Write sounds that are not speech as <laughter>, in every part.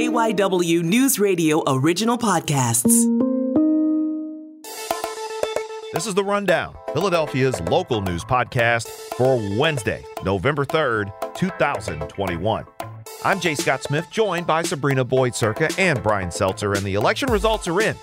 KYW News Radio original podcasts. This is The Rundown, Philadelphia's local news podcast for Wednesday, November 3rd, 2021. I'm Jay Scott Smith, joined by Sabrina Boyd Surka and Brian Seltzer, and the election results are in.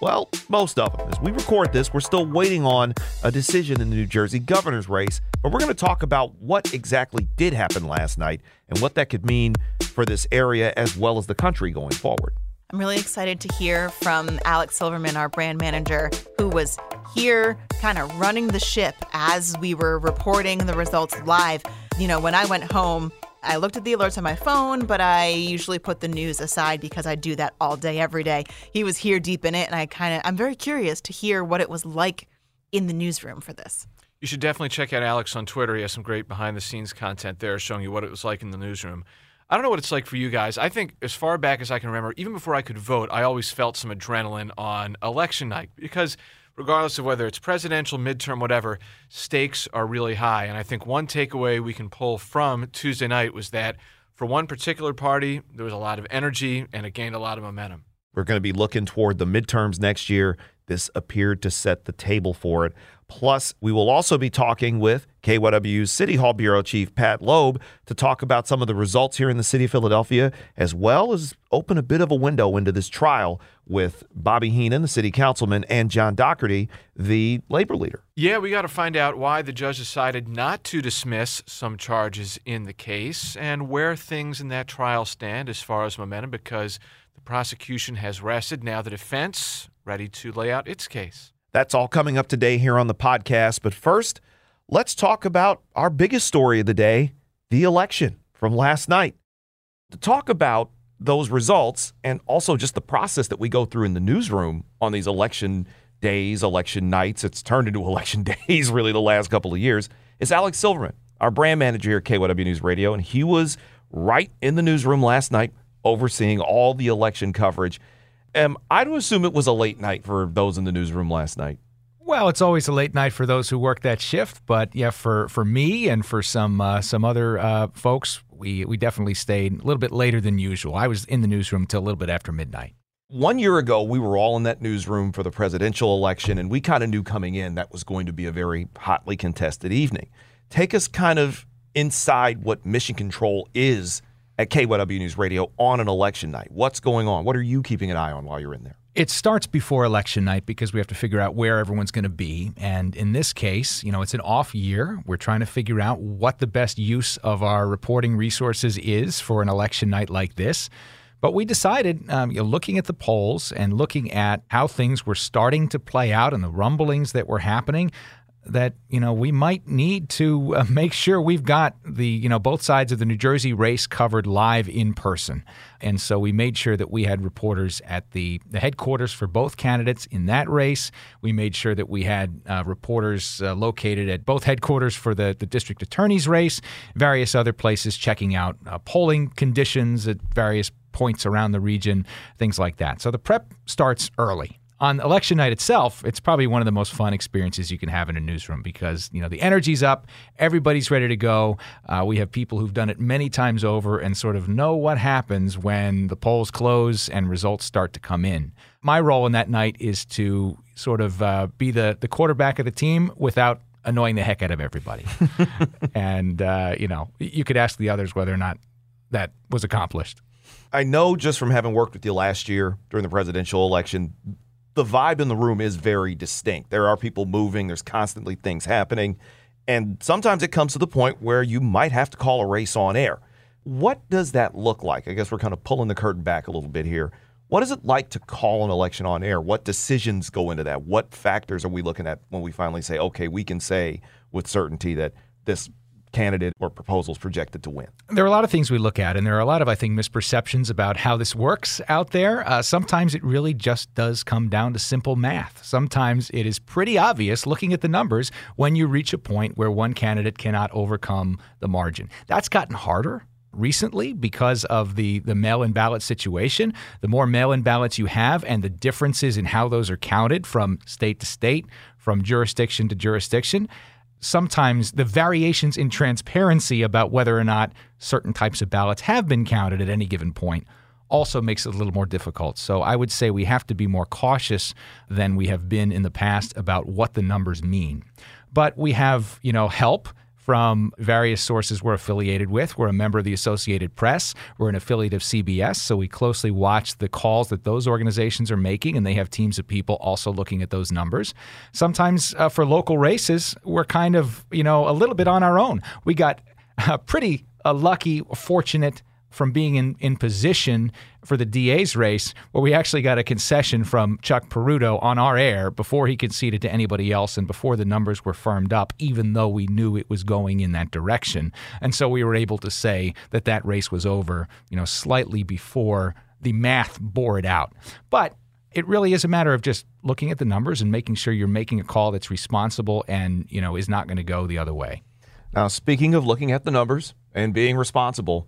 Well, most of them. As we record this, we're still waiting on a decision in the New Jersey governor's race, but we're going to talk about what exactly did happen last night and what that could mean for this area as well as the country going forward. I'm really excited to hear from Alex Silverman, our brand manager, who was here kind of running the ship as we were reporting the results live. You know, when I went home, I looked at the alerts on my phone, but I usually put the news aside because I do that all day, every day. He was here deep in it, and I kind of, I'm very curious to hear what it was like in the newsroom for this. You should definitely check out Alex on Twitter. He has some great behind the scenes content there showing you what it was like in the newsroom. I don't know what it's like for you guys. I think as far back as I can remember, even before I could vote, I always felt some adrenaline on election night because regardless of whether it's presidential, midterm, whatever, stakes are really high. And I think one takeaway we can pull from Tuesday night was that for one particular party, there was a lot of energy and it gained a lot of momentum. We're going to be looking toward the midterms next year. This appeared to set the table for it. Plus, we will also be talking with KYW's City Hall Bureau Chief Pat Loeb to talk about some of the results here in the city of Philadelphia, as well as open a bit of a window into this trial with Bobby Henon, the city councilman, and John Dougherty, the labor leader. Yeah, we got to find out why the judge decided not to dismiss some charges in the case and where things in that trial stand as far as momentum, because the prosecution has rested. Now the defense ready to lay out its case. That's all coming up today here on the podcast. But first, let's talk about our biggest story of the day the election from last night. To talk about those results and also just the process that we go through in the newsroom on these election days, election nights, it's turned into <laughs> election days really the last couple of years, is Alex Silverman, our brand manager here at KYW News Radio. And he was right in the newsroom last night overseeing all the election coverage. Um, I'd assume it was a late night for those in the newsroom last night. Well, it's always a late night for those who work that shift, but yeah, for, for me and for some uh, some other uh, folks, we we definitely stayed a little bit later than usual. I was in the newsroom until a little bit after midnight. One year ago, we were all in that newsroom for the presidential election, and we kind of knew coming in that was going to be a very hotly contested evening. Take us kind of inside what mission control is at KYW News Radio on an election night? What's going on? What are you keeping an eye on while you're in there? It starts before election night because we have to figure out where everyone's going to be. And in this case, you know, it's an off year. We're trying to figure out what the best use of our reporting resources is for an election night like this. But we decided, um, you know, looking at the polls and looking at how things were starting to play out and the rumblings that were happening, that you know we might need to uh, <laughs> make sure we've got the you know both sides of the New Jersey race covered live in person, and so we made sure that we had reporters at the, the headquarters for both candidates in that race. We made sure that we had uh, reporters uh, located at both headquarters for the the district attorney's race, various other places checking out uh, polling conditions at various points around the region, things like that. So the prep starts early on election night itself, it's probably one of the most fun experiences you can have in a newsroom because you know the energy's up, everybody's ready to go. Uh, we have people who've done it many times over and sort of know what happens when the polls close and results start to come in. My role in that night is to sort of uh, be the the quarterback of the team without annoying the heck out of everybody. <laughs> and uh, you know, you could ask the others whether or not that was accomplished. I know just from having worked with you last year during the presidential election, the vibe in the room is very distinct. There are people moving, there's constantly things happening. And sometimes it comes to the point where you might have to call a race on air. What does that look like? I guess we're kind of pulling the curtain back a little bit here. What is it like to call an election on air? What decisions go into that? What factors are we looking at when we finally say, okay, we can say with certainty that this candidate or proposals projected to win? There are a lot of things we look at, and there are a lot of, I think, misperceptions about how this works out there. Uh, sometimes it really just does come down to simple math. Sometimes it is pretty obvious looking at the numbers when you reach a point where one candidate cannot overcome the margin. That's gotten harder recently because of the, the mail in ballot situation. The more mail in ballots you have and the differences in how those are counted from state to state, from jurisdiction to jurisdiction, sometimes the variations in transparency about whether or not certain types of ballots have been counted at any given point also makes it a little more difficult. So I would say we have to be more cautious than we have been in the past about what the numbers mean. But we have, you know, help from various sources we're affiliated with. We're a member of the Associated Press. We're an affiliate of CBS, so we closely watch the calls that those organizations are making, and they have teams of people also looking at those numbers. Sometimes uh, for local races, we're kind of, you know, a little bit on our own. We got uh, pretty uh, lucky, fortunate from being in, in position for the DA's race, where we actually got a concession from Chuck Peruto on our air before he conceded to anybody else and before the numbers were firmed up, even though we knew it was going in that direction. And so we were able to say that that race was over, you know, slightly before the math bore it out. But it really is a matter of just looking at the numbers and making sure you're making a call that's responsible and, you know, is not going to go the other way. Now, speaking of looking at the numbers and being responsible,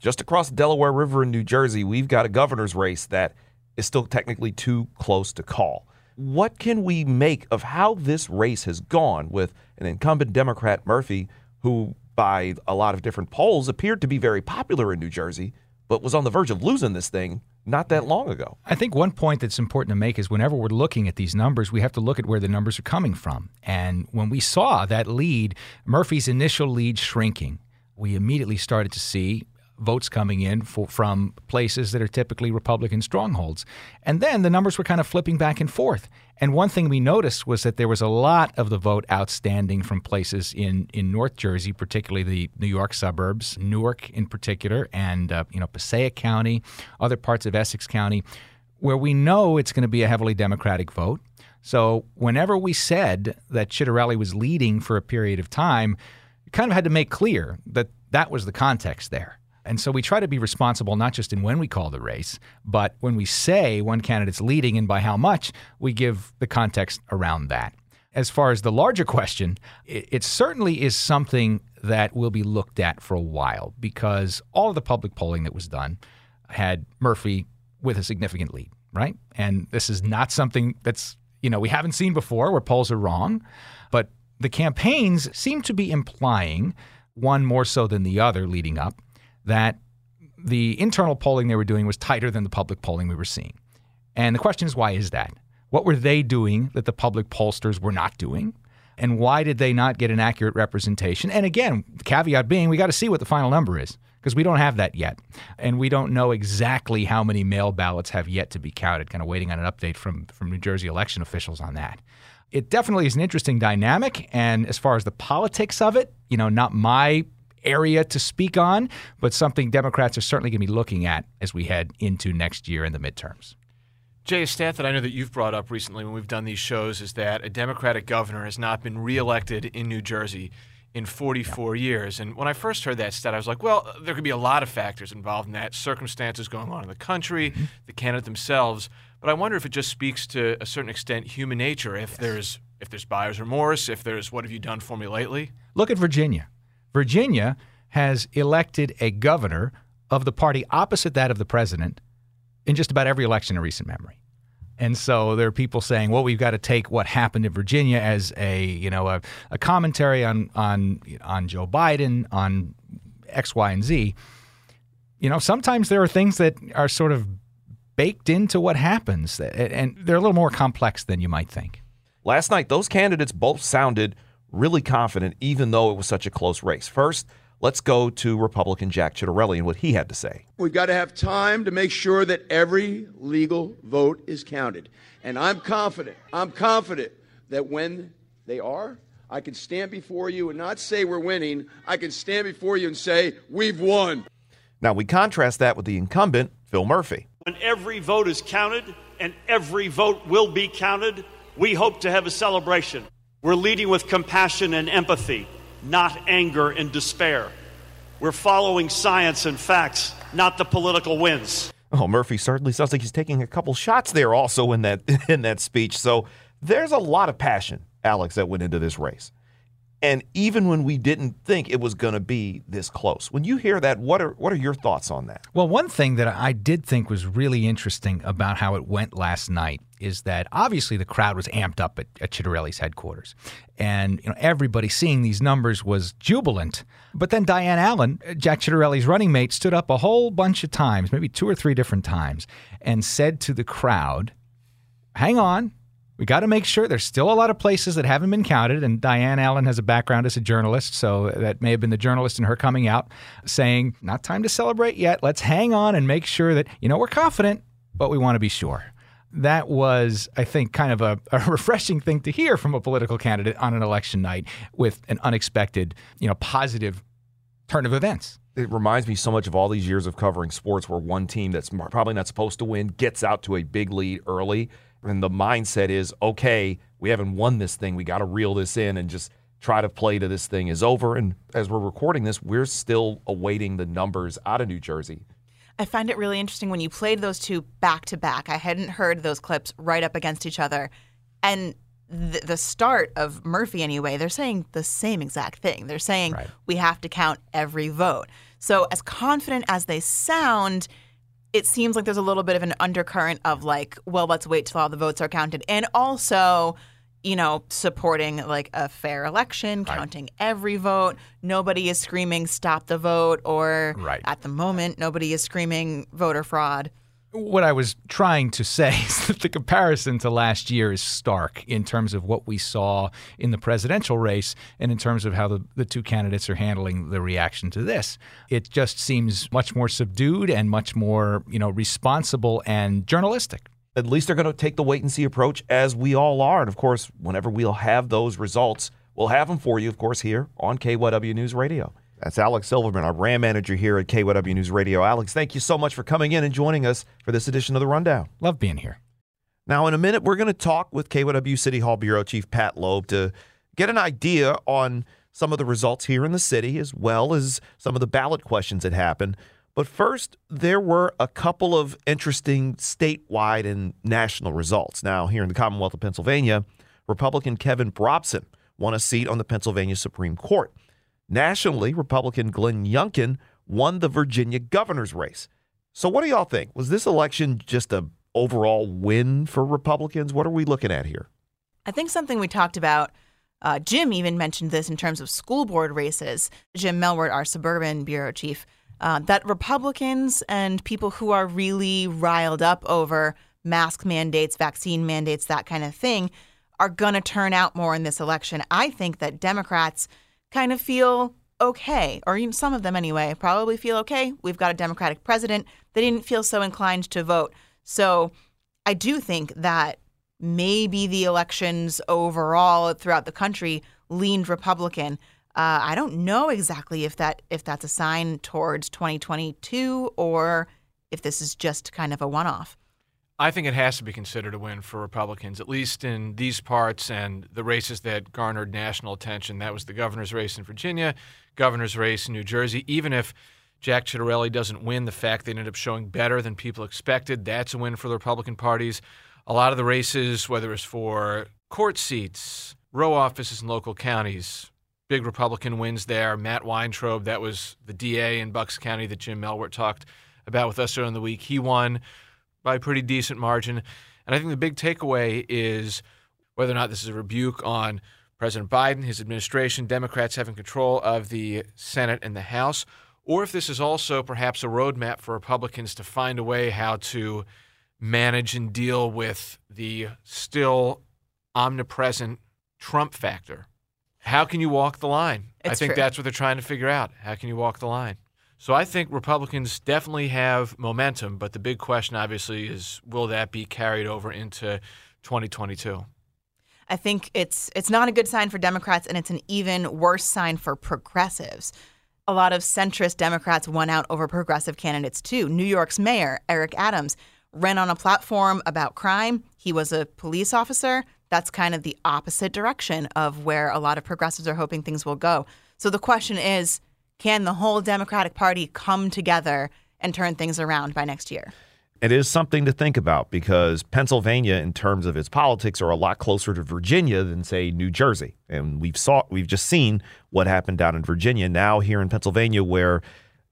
just across the Delaware River in New Jersey, we've got a governor's race that is still technically too close to call. What can we make of how this race has gone with an incumbent Democrat, Murphy, who, by a lot of different polls, appeared to be very popular in New Jersey, but was on the verge of losing this thing not that long ago. I think one point that's important to make is whenever we're looking at these numbers, we have to look at where the numbers are coming from. And when we saw that lead, Murphy's initial lead shrinking, we immediately started to see votes coming in for, from places that are typically Republican strongholds. And then the numbers were kind of flipping back and forth. And one thing we noticed was that there was a lot of the vote outstanding from places in, in North Jersey, particularly the New York suburbs, Newark in particular, and uh, you know Passaic County, other parts of Essex County, where we know it's going to be a heavily Democratic vote. So whenever we said that Ciattarelli was leading for a period of time, kind of had to make clear that that was the context there. And so we try to be responsible not just in when we call the race, but when we say one candidate's leading and by how much, we give the context around that. As far as the larger question, it, certainly is something that will be looked at for a while because all of the public polling that was done had Murphy with a significant lead, right? And this is not something that's, you know, we haven't seen before where polls are wrong, but the campaigns seem to be implying, one more so than the other leading up, that the internal polling they were doing was tighter than the public polling we were seeing. And the question is, why is that? What were they doing that the public pollsters were not doing? And why did they not get an accurate representation? And again, the caveat being, we got to see what the final number is because we don't have that yet. And we don't know exactly how many mail ballots have yet to be counted, kind of waiting on an update from, from New Jersey election officials on that. It definitely is an interesting dynamic. And as far as the politics of it, you know, not my area to speak on, but something Democrats are certainly going to be looking at as we head into next year in the midterms. Jay, a stat that I know that you've brought up recently when we've done these shows is that a Democratic governor has not been reelected in New Jersey in 44 yeah. years. And when I first heard that stat, I was like, well, there could be a lot of factors involved in that circumstances going on in the country, mm-hmm. the candidate themselves. But I wonder if it just speaks to a certain extent human nature. If yes. there's if there's buyer's remorse, if there's what have you done for me lately? Look at Virginia. Virginia has elected a governor of the party opposite that of the president in just about every election in recent memory. And so there are people saying, well, we've got to take what happened in Virginia as a, you know, a, a commentary on, on, on Joe Biden, on X, Y, and Z. You know, sometimes there are things that are sort of baked into what happens, and they're a little more complex than you might think. Last night, those candidates both sounded really confident, even though it was such a close race. First, let's go to Republican Jack Ciattarelli and what he had to say. We've got to have time to make sure that every legal vote is counted. And I'm confident, I'm confident that when they are, I can stand before you and not say we're winning. I can stand before you and say we've won. Now, we contrast that with the incumbent, Phil Murphy. When every vote is counted and every vote will be counted, we hope to have a celebration. We're leading with compassion and empathy, not anger and despair. We're following science and facts, not the political winds. Oh, Murphy certainly sounds like he's taking a couple shots there also in that <laughs> in that speech. So there's a lot of passion, Alex, that went into this race. And even when we didn't think it was going to be this close, when you hear that, what are what are your thoughts on that? Well, one thing that I did think was really interesting about how it went last night is that obviously the crowd was amped up at, at Ciattarelli's headquarters, and you know everybody seeing these numbers was jubilant. But then Diane Allen, Jack Ciattarelli's running mate, stood up a whole bunch of times, maybe two or three different times, and said to the crowd, "Hang on." We got to make sure there's still a lot of places that haven't been counted. And Diane Allen has a background as a journalist, so that may have been the journalist in her coming out saying, Not time to celebrate yet. Let's hang on and make sure that, you know, we're confident, but we want to be sure. That was, I think, kind of a, <laughs> a refreshing thing to hear from a political candidate on an election night with an unexpected, you know, positive turn of events it reminds me so much of all these years of covering sports where one team that's probably not supposed to win gets out to a big lead early and the mindset is okay we haven't won this thing. We got to reel this in and just try to play to this thing is over. And as we're recording this we're still awaiting the numbers out of new jersey. I find it really interesting when you played those two back to back. I hadn't heard those clips right up against each other. And the, the start of murphy anyway they're saying the same exact thing. They're saying Right. we have to count every vote. So as confident as they sound it seems like there's a little bit of an undercurrent of like, well, let's wait till all the votes are counted, and also, you know, supporting like a fair election, counting every vote. Nobody is screaming "stop the vote," or Right. at the moment, nobody is screaming voter fraud. What I was trying to say <laughs> is that the comparison to last year is stark in terms of what we saw in the presidential race and in terms of how the, the two candidates are handling the reaction to this. It just seems much more subdued and much more, you know, responsible and journalistic. at least they're going to take the wait and see approach as we all are and of course whenever we'll have those results we'll have them for you of course here on kyw news radio that's alex silverman our brand manager here at kyw news radio alex thank you so much for coming in and joining us for this edition of the rundown Love being here. Now, in a minute, we're going to talk with KYW City Hall Bureau Chief Pat Loeb to get an idea on some of the results here in the city, as well as some of the ballot questions that happened. But first, there were a couple of interesting statewide and national results. Now, here in the Commonwealth of Pennsylvania, Republican Kevin Brobson won a seat on the Pennsylvania Supreme Court. Nationally, Republican Glenn Youngkin won the Virginia governor's race. So, what do y'all think? Was this election just a overall win for Republicans? What are we looking at here? I think something we talked about. Uh, Jim even mentioned this in terms of school board races. Jim Melwert, our suburban bureau chief, uh, that Republicans and people who are really riled up over mask mandates, vaccine mandates, that kind of thing, are going to turn out more in this election. I think that Democrats kind of feel okay, or even some of them anyway, probably feel okay. We've got a Democratic president. They didn't feel so inclined to vote. So I do think that maybe the elections overall throughout the country leaned Republican. Uh, I don't know exactly if that if that's a sign towards 2022 or if this is just kind of a one-off. I think it has to be considered a win for Republicans, at least in these parts and the races that garnered national attention. That was the governor's race in Virginia, governor's race in New Jersey. Even if Jack Ciattarelli doesn't win, the fact they ended up showing better than people expected, that's a win for the Republican parties. A lot of the races, whether it's for court seats, row offices in local counties, big Republican wins there. Matt Weintraub, that was the DA in Bucks County that Jim Melwert talked about with us earlier in the week. He won by a pretty decent margin. And I think the big takeaway is whether or not this is a rebuke on President Biden, his administration, Democrats having control of the Senate and the House, or if this is also perhaps a roadmap for Republicans to find a way how to manage and deal with the still omnipresent Trump factor. How can you walk the line? I think true. that's what they're trying to figure out. How can you walk the line? So I think Republicans definitely have momentum, but the big question obviously is will that be carried over into 2022? I think it's it's not a good sign for Democrats, and it's an even worse sign for progressives. A lot of centrist Democrats won out over progressive candidates too. New York's mayor Eric Adams ran on a platform about crime. He was a police officer. That's kind of the opposite direction of where a lot of progressives are hoping things will go. So the question is, can the whole Democratic Party come together and turn things around by next year? It is something to think about because Pennsylvania, in terms of its politics, are a lot closer to Virginia than, say, New Jersey. And we've saw we've just seen what happened down in Virginia. Now here in Pennsylvania, where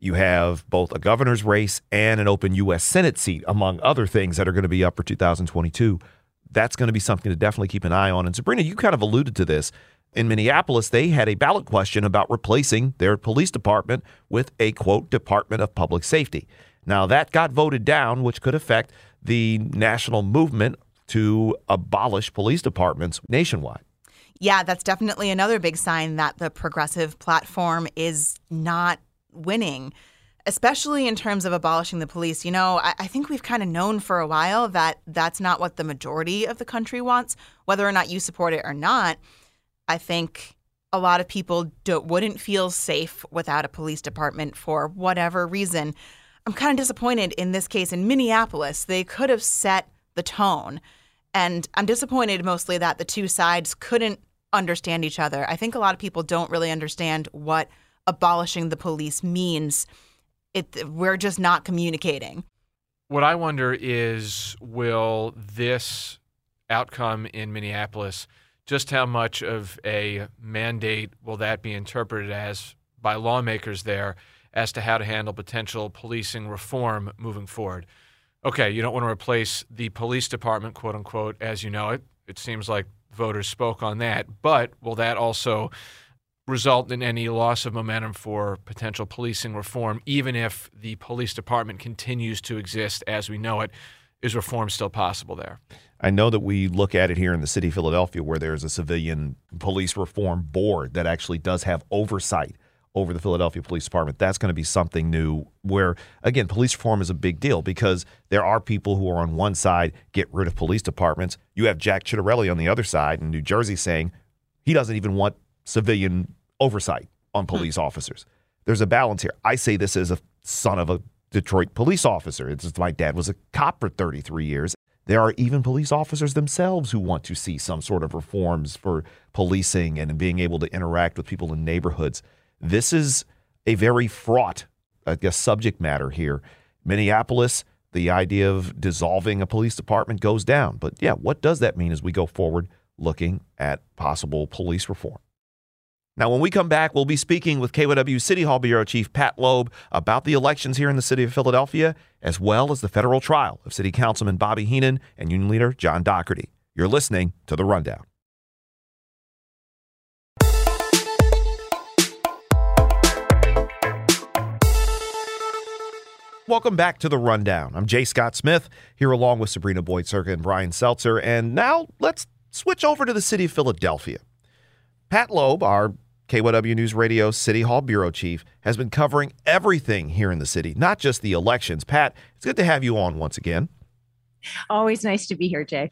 you have both a governor's race and an open U.S. Senate seat, among other things that are going to be up for 2022. That's going to be something to definitely keep an eye on. And Sabrina, you kind of alluded to this. In Minneapolis, they had a ballot question about replacing their police department with a quote, Department of Public Safety. Now, that got voted down, which could affect the national movement to abolish police departments nationwide. Yeah, that's definitely another big sign that the progressive platform is not winning, especially in terms of abolishing the police. You know, I, I think we've kind of known for a while that that's not what the majority of the country wants, whether or not you support it or not. I think a lot of people wouldn't feel safe without a police department for whatever reason. I'm kind of disappointed in this case in Minneapolis. They could have set the tone. And I'm disappointed mostly that the two sides couldn't understand each other. I think a lot of people don't really understand what abolishing the police means. It we're just not communicating. What I wonder is will this outcome in Minneapolis just how much of a mandate will that be interpreted as by lawmakers there as to how to handle potential policing reform moving forward? Okay, you don't want to replace the police department, quote unquote, as you know it. It seems like voters spoke on that. But will that also result in any loss of momentum for potential policing reform, even if the police department continues to exist as we know it? Is reform still possible there? I know that we look at it here in the city of Philadelphia where there's a civilian police reform board that actually does have oversight over the Philadelphia Police Department. That's going to be something new where, again, police reform is a big deal because there are people who are on one side, get rid of police departments. You have Jack Ciattarelli on the other side in New Jersey saying he doesn't even want civilian oversight on hmm. police hmm. officers. There's a balance here. I say this as a son of a Detroit police officer. It's just my dad was a cop for 33 years. There are even police officers themselves who want to see some sort of reforms for policing and being able to interact with people in neighborhoods. This is a very fraught, I guess, subject matter here. Minneapolis, the idea of dissolving a police department goes down. But yeah, what does that mean as we go forward looking at possible police reform? Now, when we come back, we'll be speaking with KYW City Hall Bureau Chief Pat Loeb about the elections here in the city of Philadelphia, as well as the federal trial of City Councilman Bobby Henon and Union Leader John Dougherty. You're listening to The Rundown. Welcome back to the Rundown. I'm Jay Scott Smith here along with Sabrina Boyd Surka and Brian Seltzer. And now let's switch over to the city of Philadelphia. Pat Loeb, our KYW News Radio City Hall Bureau Chief, has been covering everything here in the city, not just the elections. Pat, it's good to have you on once again. Always nice to be here, Jay.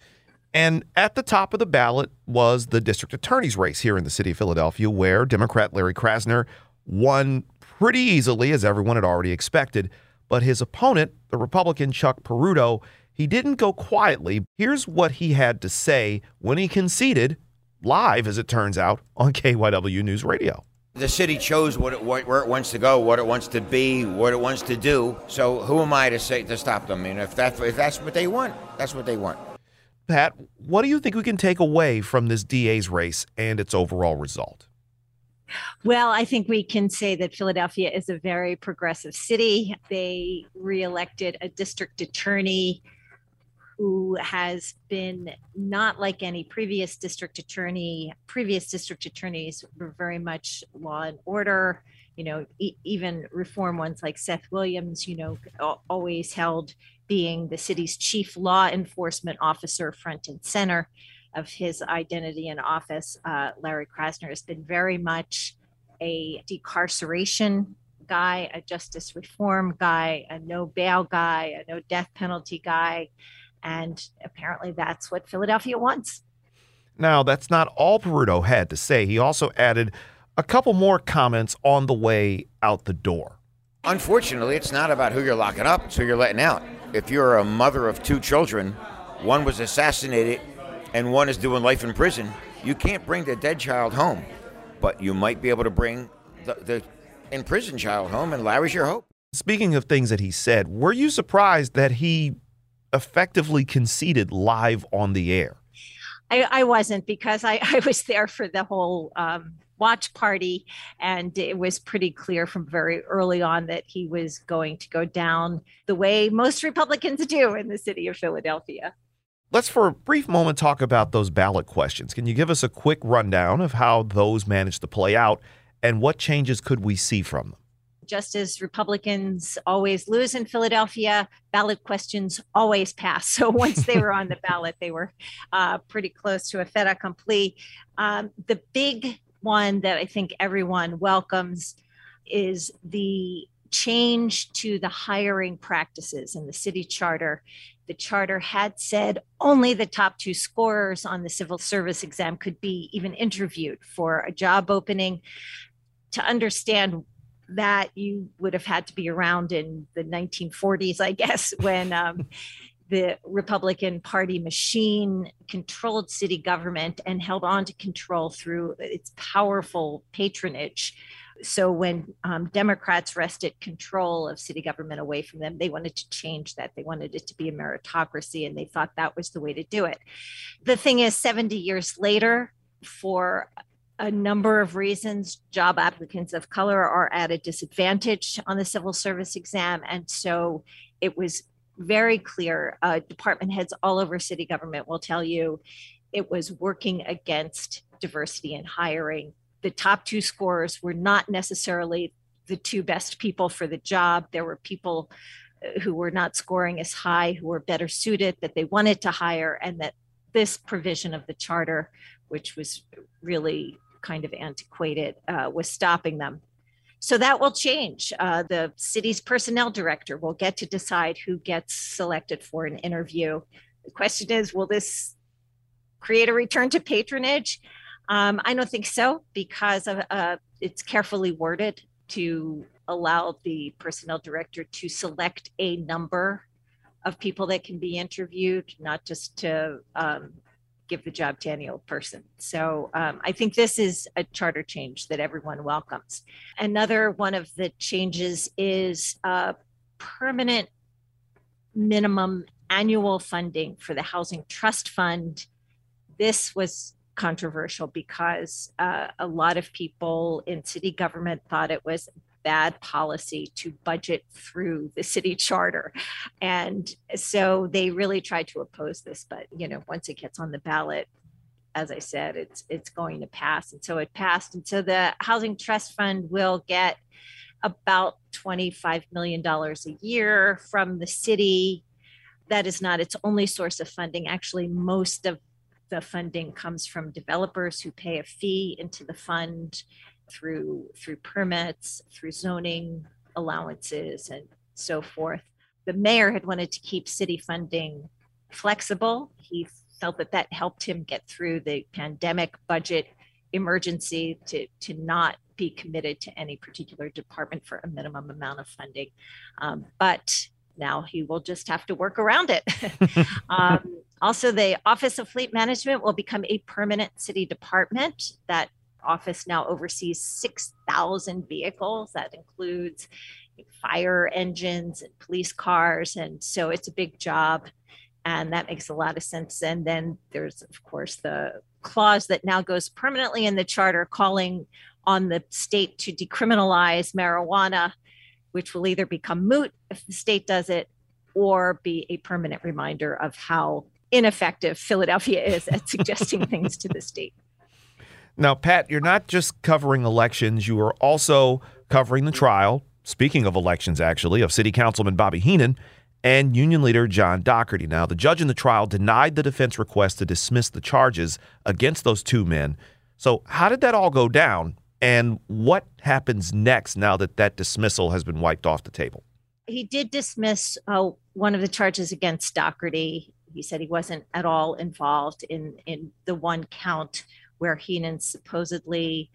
And at the top of the ballot was the district attorney's race here in the city of Philadelphia, where Democrat Larry Krasner won pretty easily, as everyone had already expected. But his opponent, the Republican Chuck Peruto, he didn't go quietly. Here's what he had to say when he conceded live, as it turns out, on KYW News Radio. The city chose what it, where it wants to go, what it wants to be, what it wants to do. So who am I to say to stop them? I mean, if that if that's what they want, that's what they want. Pat, what do you think we can take away from this DA's race and its overall result? Well, I think we can say that Philadelphia is a very progressive city. They reelected a district attorney who has been not like any previous district attorney. Previous district attorneys were very much law and order. You know, e- even reform ones like Seth Williams, you know, always held being the city's chief law enforcement officer front and center of his identity in office. Uh, Larry Krasner has been very much a decarceration guy, a justice reform guy, a no bail guy, a no death penalty guy. And apparently that's what Philadelphia wants. Now, that's not all Peruto had to say. He also added a couple more comments on the way out the door. Unfortunately, it's not about who you're locking up, it's who you're letting out. If you're a mother of two children, one was assassinated and one is doing life in prison, you can't bring the dead child home, but you might be able to bring the, the in prison child home, and Larry's your hope. Speaking of things that he said, were you surprised that he effectively conceded live on the air. I, I wasn't because I, I was there for the whole um, watch party, and it was pretty clear from very early on that he was going to go down the way most Republicans do in the city of Philadelphia. Let's, for a brief moment, talk about those ballot questions. Can you give us a quick rundown of how those managed to play out and what changes could we see from them? Just as Republicans always lose in Philadelphia, ballot questions always pass. <laughs> So once they were on the <laughs> ballot, they were uh, pretty close to a fait accompli. Um, the big one that I think everyone welcomes is the change to the hiring practices in the city charter. The charter had said only the top two scorers on the civil service exam could be even interviewed for a job opening. To understand that you would have had to be around in the 1940s, I guess, <laughs> when um, the Republican Party machine controlled city government and held on to control through its powerful patronage. So when um, Democrats wrested control of city government away from them, they wanted to change that. They wanted it to be a meritocracy, and they thought that was the way to do it. The thing is, 70 years later, for a number of reasons job applicants of color are at a disadvantage on the civil service exam and so it was very clear uh, department heads all over city government will tell you it was working against diversity in hiring. The top two scorers were not necessarily the two best people for the job. There were people uh, who were not scoring as high who were better suited that they wanted to hire and that this provision of the charter which was really kind of antiquated uh, was stopping them. So that will change. Uh, the city's personnel director will get to decide who gets selected for an interview. The question is will this create a return to patronage? Um, I don't think so because of, uh, it's carefully worded to allow the personnel director to select a number of people that can be interviewed, not just to um, give the job to any old person. So um, I think this is a charter change that everyone welcomes. Another one of the changes is a permanent minimum annual funding for the Housing Trust Fund. This was controversial because uh, a lot of people in city government thought it was bad policy to budget through the city charter. And so they really tried to oppose this, but you know, once it gets on the ballot, as I said, it's it's going to pass. And so it passed. And so the Housing Trust Fund will get about $25 million a year from the city. That is not its only source of funding. Actually, most of the funding comes from developers who pay a fee into the fund through through permits, through zoning allowances, and so forth. The mayor had wanted to keep city funding flexible. He felt that that helped him get through the pandemic budget emergency to to not be committed to any particular department for a minimum amount of funding. Um, but now he will just have to work around it. <laughs> um, also, the Office of Fleet Management will become a permanent city department that office now oversees 6,000 vehicles. That includes fire engines and police cars. And so it's a big job. And that makes a lot of sense. And then there's, of course, the clause that now goes permanently in the charter calling on the state to decriminalize marijuana, which will either become moot if the state does it or be a permanent reminder of how ineffective Philadelphia is at suggesting things to the state. Now, Pat, you're not just covering elections, you are also covering the trial, speaking of elections, actually, of City Councilman Bobby Henon and Union Leader John Dougherty. Now, the judge in the trial denied the defense request to dismiss the charges against those two men. So, how did that all go down? And what happens next now that that dismissal has been wiped off the table? He did dismiss uh, one of the charges against Dougherty. He said he wasn't at all involved in, in the one count where Henon supposedly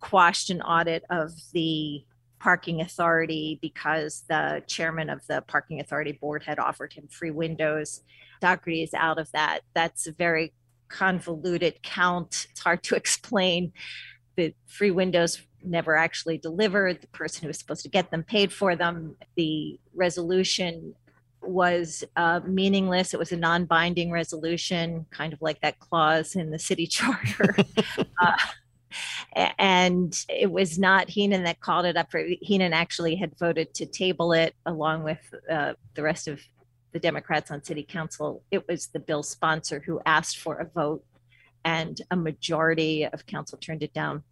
quashed an audit of the parking authority because the chairman of the parking authority board had offered him free windows. Dougherty is out of that. That's a very convoluted count. It's hard to <laughs> explain. The free windows never actually delivered. The person who was supposed to get them paid for them. The resolution was uh, meaningless. It was a non binding resolution, kind of like that clause in the city <laughs> charter. <laughs> uh, and it was not Henon that called it up for Henon actually had voted to table it along with uh, the rest of the Democrats on city council. It was the bill sponsor who asked for a vote and a majority of council turned it down.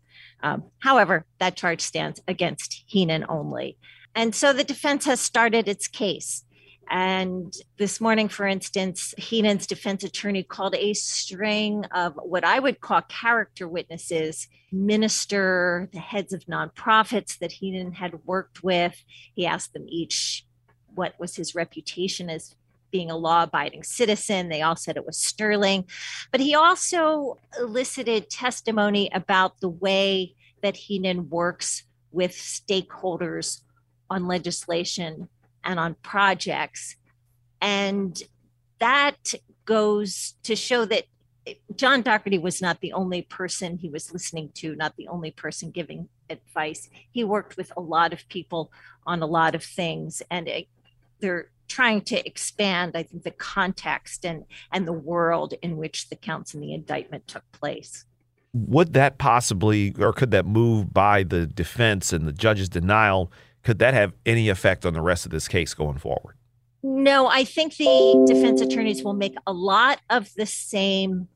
Um, however, that charge stands against Henon only. And so the defense has started its case. And this morning, for instance, Henon's defense attorney called a string of what I would call character witnesses, minister, the heads of nonprofits that Henon had worked with. He asked them each what was his reputation as being a law abiding citizen. They all said it was sterling. But he also elicited testimony about the way that Henon works with stakeholders on legislation and on projects. And that goes to show that John Dougherty was not the only person he was listening to, not the only person giving advice. He worked with a lot of people on a lot of things, and it, they're trying to expand, I think, the context and and the world in which the counts in the indictment took place. Would that possibly, or could that move by the defense and the judge's denial could that have any effect on the rest of this case going forward? No, I think the defense attorneys will make a lot of the same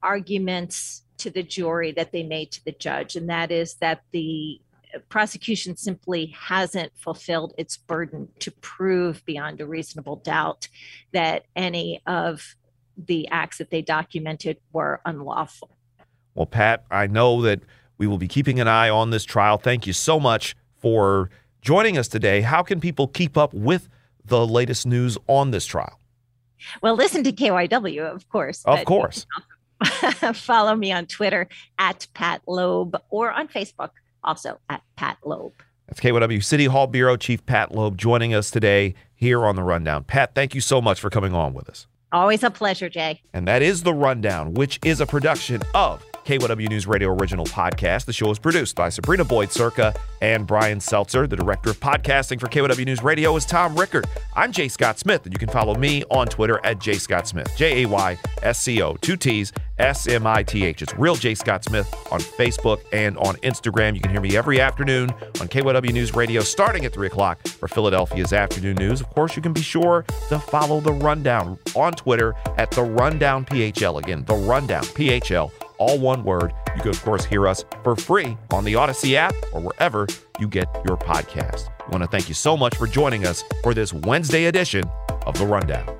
arguments to the jury that they made to the judge, and that is that the prosecution simply hasn't fulfilled its burden to prove beyond a reasonable doubt that any of the acts that they documented were unlawful. Well, Pat, I know that we will be keeping an eye on this trial. Thank you so much for joining us today. How can people keep up with the latest news on this trial? Well, listen to KYW, of course. Of course. <laughs> Follow me on Twitter at Pat Loeb or on Facebook also at Pat Loeb. That's KYW City Hall Bureau Chief Pat Loeb joining us today here on The Rundown. Pat, thank you so much for coming on with us. Always a pleasure, Jay. And that is The Rundown, which is a production of KYW News Radio original podcast. The show is produced by Sabrina Boyd Surka and Brian Seltzer. The director of podcasting for KYW News Radio is Tom Rickard. I'm Jay Scott Smith, and you can follow me on Twitter at Jay Scott Smith. J A Y S C O, two T's, S M I T H. It's Real Jay Scott Smith on Facebook and on Instagram. You can hear me every afternoon on KYW News Radio starting at 3 o'clock for Philadelphia's afternoon news. Of course, you can be sure to follow The Rundown on Twitter at The Rundown PHL. Again, The Rundown PHL all one word. You can, of course, hear us for free on the Odyssey app or wherever you get your podcast. I want to thank you so much for joining us for this Wednesday edition of The Rundown.